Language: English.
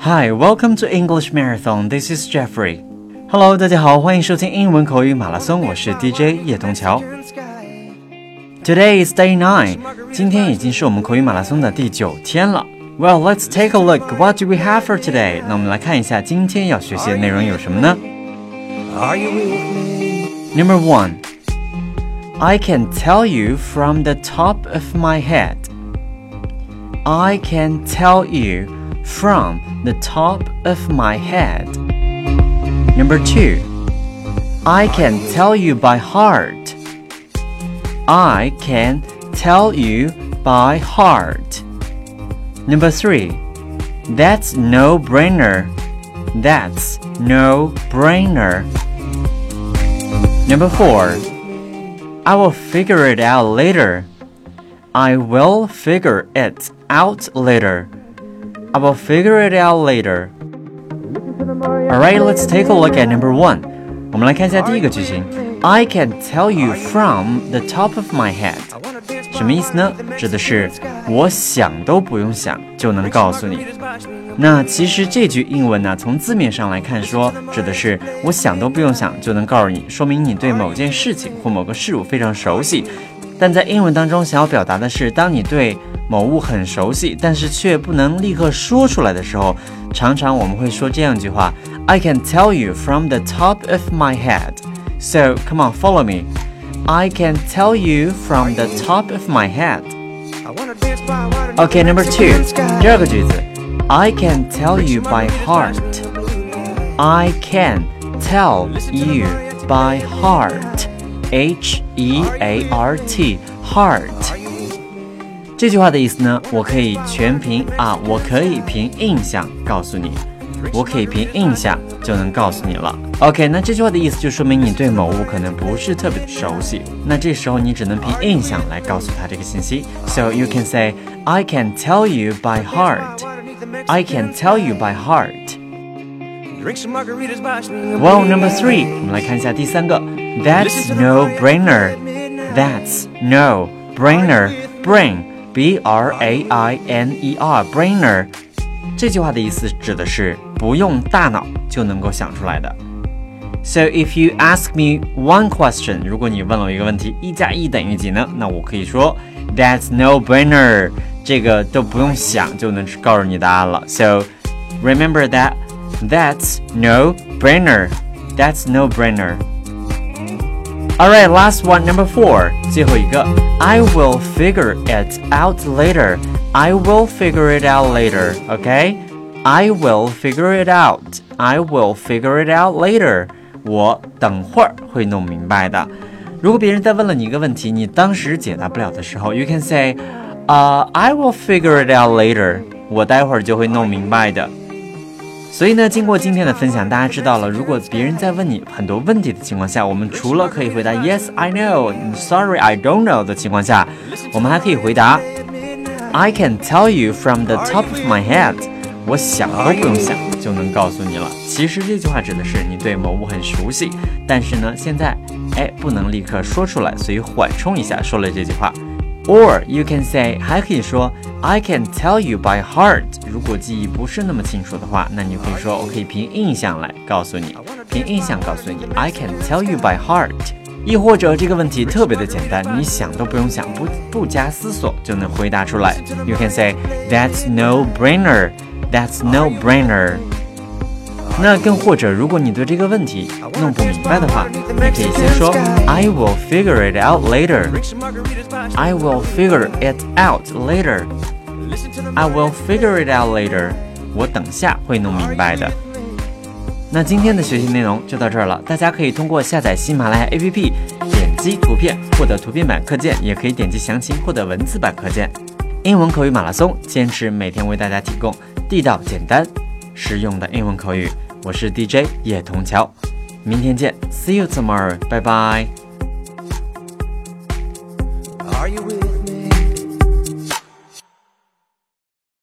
Hi, welcome to English Marathon. This is Jeffrey. Hello，大家好，欢迎收听英文口语马拉松，我是 DJ 叶东桥。Today is day nine，今天已经是我们口语马拉松的第九天了。Well, let's take a look. What do we have for today? 那我们来看一下今天要学习的内容有什么呢？Number one, I can tell you from the top of my head. I can tell you from the top of my head. Number two, I can tell you by heart. I can tell you by heart. Number three, that's no brainer. That's no brainer. Number four, I will figure it out later. I will figure it out later. I will figure it out later. All right, let's take a look at number one. 我们来看一下第一个句型。I can tell you from the top of my head. 什么意思呢？指的是我想都不用想就能告诉你。那其实这句英文呢，从字面上来看说，指的是我想都不用想就能告诉你，说明你对某件事情或某个事物非常熟悉。但在英文当中，想要表达的是，当你对某物很熟悉，但是却不能立刻说出来的时候，常常我们会说这样一句话：I can tell you from the top of my head. So come on, follow me. I can tell you from the top of my head. Okay, number two. 第二个句子，I can tell you by heart. I can tell you by heart. H E A R T heart 这句话的意思呢？我可以全凭啊，我可以凭印象告诉你，我可以凭印象就能告诉你了。OK，那这句话的意思就说明你对某物可能不是特别的熟悉，那这时候你只能凭印象来告诉他这个信息。So you can say I can tell you by heart. I can tell you by heart. Well, number three，我们来看一下第三个。That's no brainer. That's no brainer. Brain, B-R-A-I-N-E-R, brainer. 这句话的意思指的是不用大脑就能够想出来的。So if you ask me one question，如果你问了我一个问题，一加一等于几呢？那我可以说 That's no brainer，这个都不用想就能告诉你答案了。So remember that that's no brainer. That's no brainer. Alright, last one, number four. 最后一个，I will figure it out later. I will figure it out later. Okay? I will figure it out. I will figure it out later. 我等会儿会弄明白的。如果别人再问了你一个问题，你当时解答不了的时候，you can say, uh, I will figure it out later. 我待会儿就会弄明白的。 所以呢，经过今天的分享，大家知道了，如果别人在问你很多问题的情况下，我们除了可以回答 Yes, I know, Sorry, I don't know 的情况下，我们还可以回答 I can tell you from the top of my head。我想都不用想就能告诉你了。其实这句话指的是你对某物很熟悉，但是呢，现在哎不能立刻说出来，所以缓冲一下说了这句话。Or you can say，还可以说 I can tell you by heart。如果记忆不是那么清楚的话，那你可以说我可以凭印象来告诉你，凭印象告诉你 I can tell you by heart。亦或者这个问题特别的简单，你想都不用想，不不加思索就能回答出来。You can say That's no brainer. That's no brainer. 那更或者，如果你对这个问题弄不明白的话，你可以先说 I will figure it out later. I will figure it out later. I will figure it out later. 我等下会弄明白的。那今天的学习内容就到这儿了，大家可以通过下载喜马拉雅 APP，点击图片获得图片版课件，也可以点击详情获得文字版课件。英文口语马拉松，坚持每天为大家提供地道、简单、实用的英文口语。我是 DJ 叶童桥，明天见，See you tomorrow，拜拜。Are you